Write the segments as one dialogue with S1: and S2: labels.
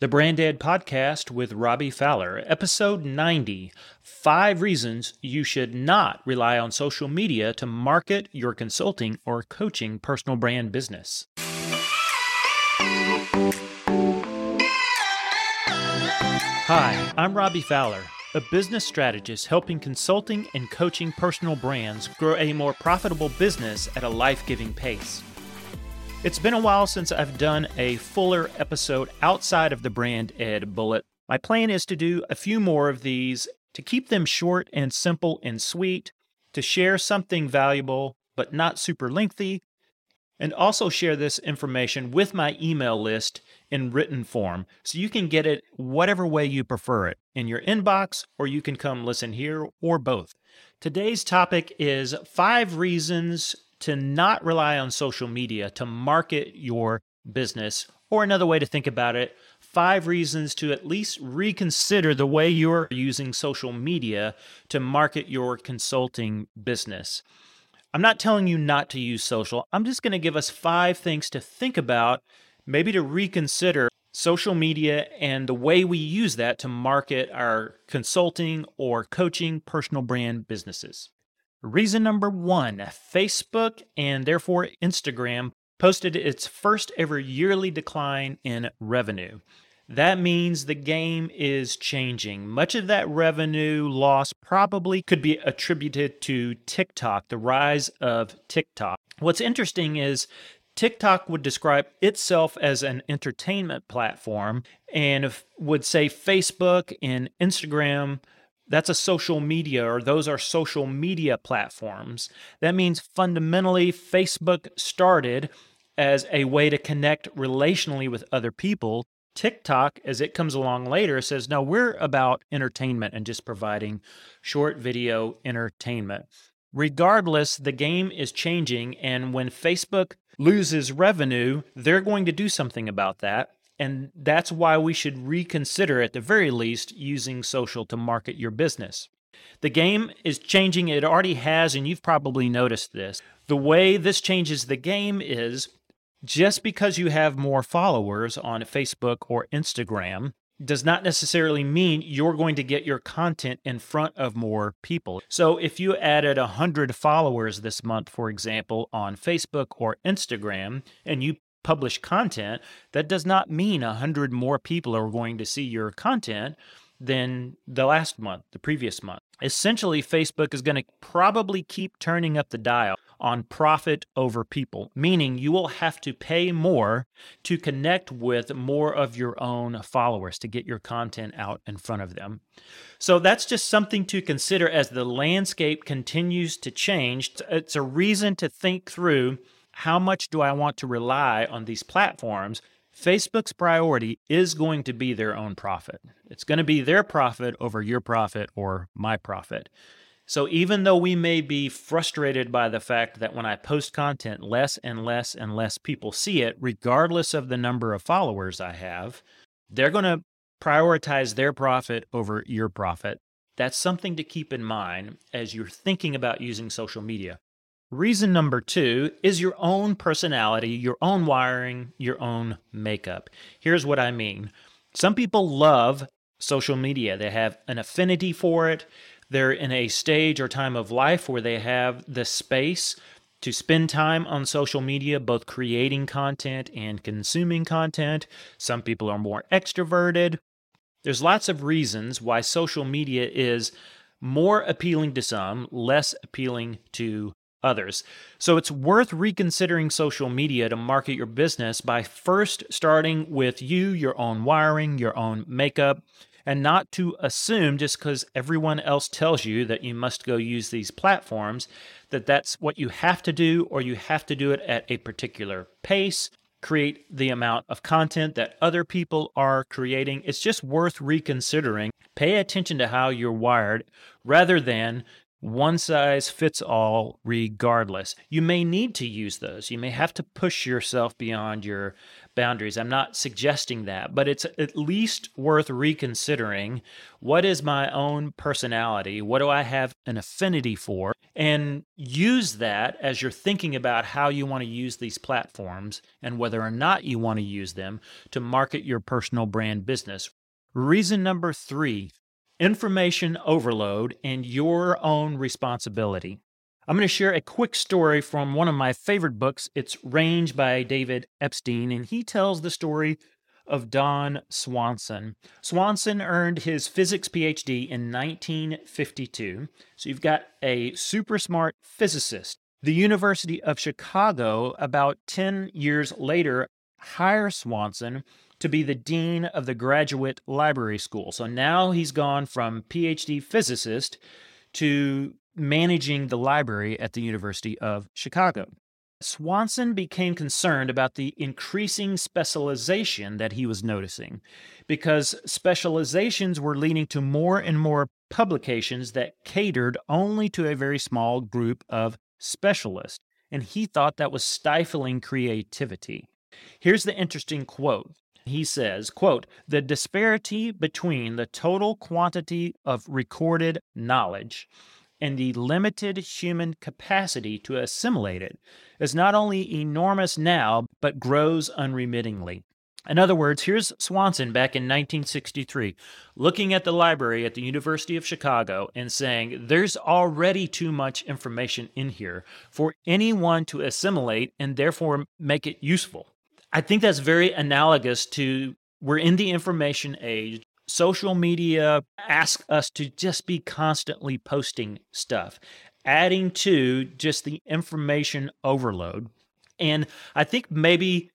S1: The Brand Ed Podcast with Robby Fowler, episode 90 Five Reasons You Should Not Rely on Social Media to Market Your Consulting or Coaching Personal Brand Business. Hi, I'm Robby Fowler, a business strategist helping consulting and coaching personal brands grow a more profitable business at a life giving pace. It's been a while since I've done a fuller episode outside of the Brand Ed bullet. My plan is to do a few more of these to keep them short and simple and sweet, to share something valuable but not super lengthy, and also share this information with my email list in written form so you can get it whatever way you prefer it in your inbox or you can come listen here or both. Today's topic is five reasons to not rely on social media to market your business. Or another way to think about it, five reasons to at least reconsider the way you're using social media to market your consulting business. I'm not telling you not to use social. I'm just going to give us five things to think about, maybe to reconsider social media and the way we use that to market our consulting or coaching personal brand businesses. Reason number one Facebook and therefore Instagram posted its first ever yearly decline in revenue. That means the game is changing. Much of that revenue loss probably could be attributed to TikTok, the rise of TikTok. What's interesting is TikTok would describe itself as an entertainment platform and would say Facebook and Instagram that's a social media or those are social media platforms. That means fundamentally Facebook started as a way to connect relationally with other people. TikTok, as it comes along later, says, no, we're about entertainment and just providing short video entertainment. Regardless, the game is changing. And when Facebook loses revenue, they're going to do something about that. And that's why we should reconsider, at the very least, using social to market your business. The game is changing. It already has, and you've probably noticed this. The way this changes the game is just because you have more followers on Facebook or Instagram does not necessarily mean you're going to get your content in front of more people. So if you added 100 followers this month, for example, on Facebook or Instagram, and you publish content, that does not mean a hundred more people are going to see your content than the last month, the previous month. Essentially, Facebook is going to probably keep turning up the dial on profit over people, meaning you will have to pay more to connect with more of your own followers to get your content out in front of them. So that's just something to consider as the landscape continues to change. It's a reason to think through how much do I want to rely on these platforms? Facebook's priority is going to be their own profit. It's going to be their profit over your profit or my profit. So even though we may be frustrated by the fact that when I post content, less and less and less people see it, regardless of the number of followers I have, they're going to prioritize their profit over your profit. That's something to keep in mind as you're thinking about using social media. Reason number two is your own personality, your own wiring, your own makeup. Here's what I mean some people love social media, they have an affinity for it. They're in a stage or time of life where they have the space to spend time on social media, both creating content and consuming content. Some people are more extroverted. There's lots of reasons why social media is more appealing to some, less appealing to others. So it's worth reconsidering social media to market your business by first starting with you, your own wiring, your own makeup, and not to assume just because everyone else tells you that you must go use these platforms that that's what you have to do or you have to do it at a particular pace create the amount of content that other people are creating. It's just worth reconsidering. Pay attention to how you're wired rather than one size fits all regardless. You may need to use those. You may have to push yourself beyond your boundaries. I'm not suggesting that, but it's at least worth reconsidering what is my own personality? What do I have an affinity for? And use that as you're thinking about how you want to use these platforms and whether or not you want to use them to market your personal brand business. Reason number three information overload, and your own responsibility. I'm going to share a quick story from one of my favorite books. It's Range by David Epstein, and he tells the story of Don Swanson. Swanson earned his physics PhD in 1952. So you've got a super smart physicist. The University of Chicago, about 10 years later, hires Swanson to be the dean of the graduate library school. So now he's gone from PhD physicist to managing the library at the University of Chicago. Swanson became concerned about the increasing specialization that he was noticing because specializations were leading to more and more publications that catered only to a very small group of specialists. And he thought that was stifling creativity. Here's the interesting quote he says, quote, the disparity between the total quantity of recorded knowledge and the limited human capacity to assimilate it is not only enormous now, but grows unremittingly. In other words, here's Swanson back in 1963 looking at the library at the University of Chicago and saying, There's already too much information in here for anyone to assimilate and therefore make it useful. I think that's very analogous to we're in the information age. Social media asks us to just be constantly posting stuff, adding to just the information overload. And I think maybe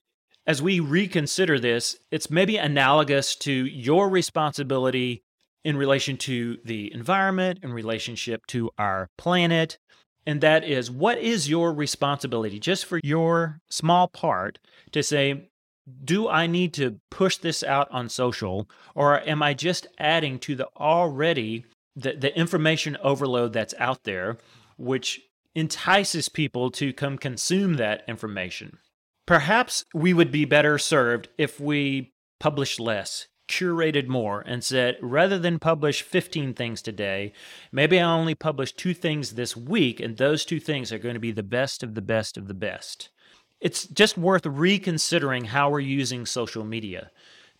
S1: as we reconsider this, it's maybe analogous to your responsibility in relation to the environment, in relationship to our planet, and that is what is your responsibility just for your small part to say, do I need to push this out on social or am I just adding to the already the, the information overload that's out there, which entices people to come consume that information? Perhaps we would be better served if we publish less, curated more and said, rather than publish 15 things today, maybe I only publish two things this week, and those two things are going to be the best of the best of the best. It's just worth reconsidering how we're using social media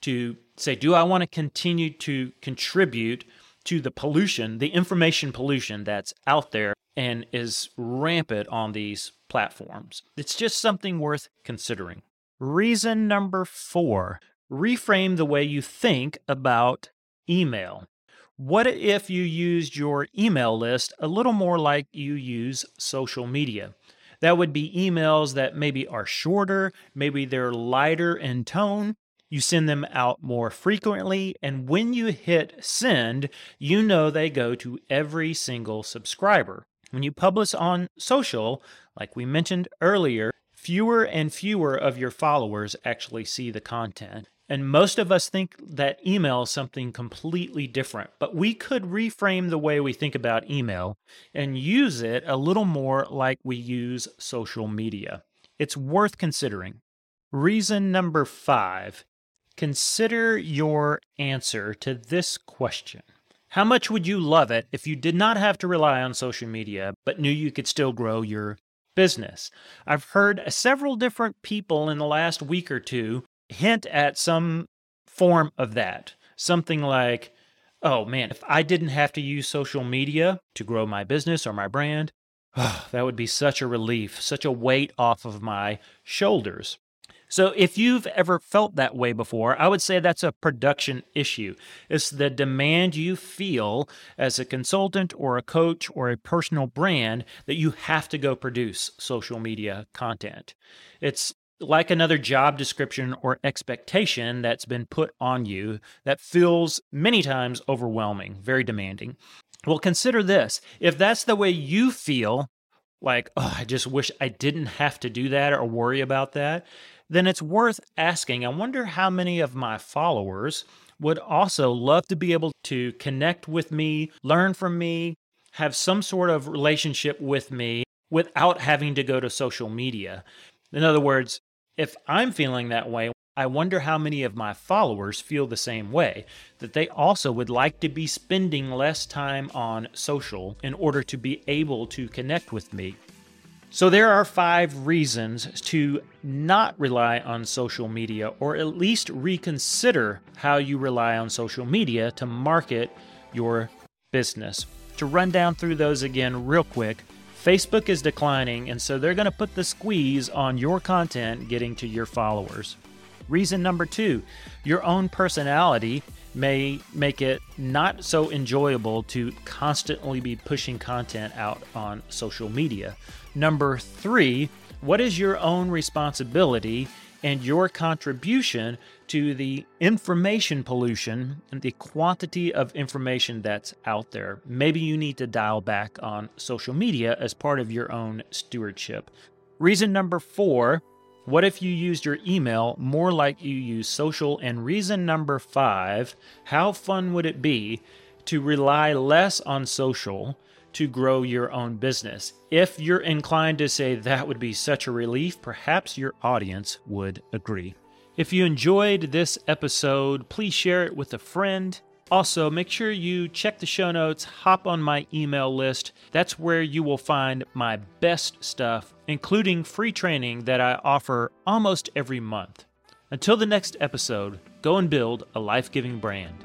S1: to say, do I want to continue to contribute to the pollution, the information pollution that's out there and is rampant on these platforms? It's just something worth considering. Reason number four reframe the way you think about email. What if you used your email list a little more like you use social media? That would be emails that maybe are shorter, maybe they're lighter in tone. You send them out more frequently, and when you hit send, you know they go to every single subscriber. When you publish on social, like we mentioned earlier, fewer and fewer of your followers actually see the content. And most of us think that email is something completely different, but we could reframe the way we think about email and use it a little more like we use social media. It's worth considering. Reason number five consider your answer to this question. How much would you love it if you did not have to rely on social media, but knew you could still grow your business? I've heard several different people in the last week or two hint at some form of that. Something like, oh man, if I didn't have to use social media to grow my business or my brand, oh, that would be such a relief, such a weight off of my shoulders. So, if you've ever felt that way before, I would say that's a production issue. It's the demand you feel as a consultant or a coach or a personal brand that you have to go produce social media content. It's like another job description or expectation that's been put on you that feels many times overwhelming, very demanding. Well, consider this if that's the way you feel, like, oh, I just wish I didn't have to do that or worry about that, then it's worth asking. I wonder how many of my followers would also love to be able to connect with me, learn from me, have some sort of relationship with me without having to go to social media. In other words, if I'm feeling that way, I wonder how many of my followers feel the same way, that they also would like to be spending less time on social in order to be able to connect with me. So, there are five reasons to not rely on social media, or at least reconsider how you rely on social media to market your business. To run down through those again, real quick Facebook is declining, and so they're going to put the squeeze on your content getting to your followers. Reason number two your own personality may make it not so enjoyable to constantly be pushing content out on social media. Number three, what is your own responsibility and your contribution to the information pollution and the quantity of information that's out there. Maybe you need to dial back on social media as part of your own stewardship. Reason number four what if you used your email more like you use social? And reason number five how fun would it be to rely less on social to grow your own business? If you're inclined to say that would be such a relief, perhaps your audience would agree. If you enjoyed this episode, please share it with a friend. Also, make sure you check the show notes, hop on my email list. That's where you will find my best stuff, including free training that I offer almost every month. Until the next episode, go and build a life giving brand.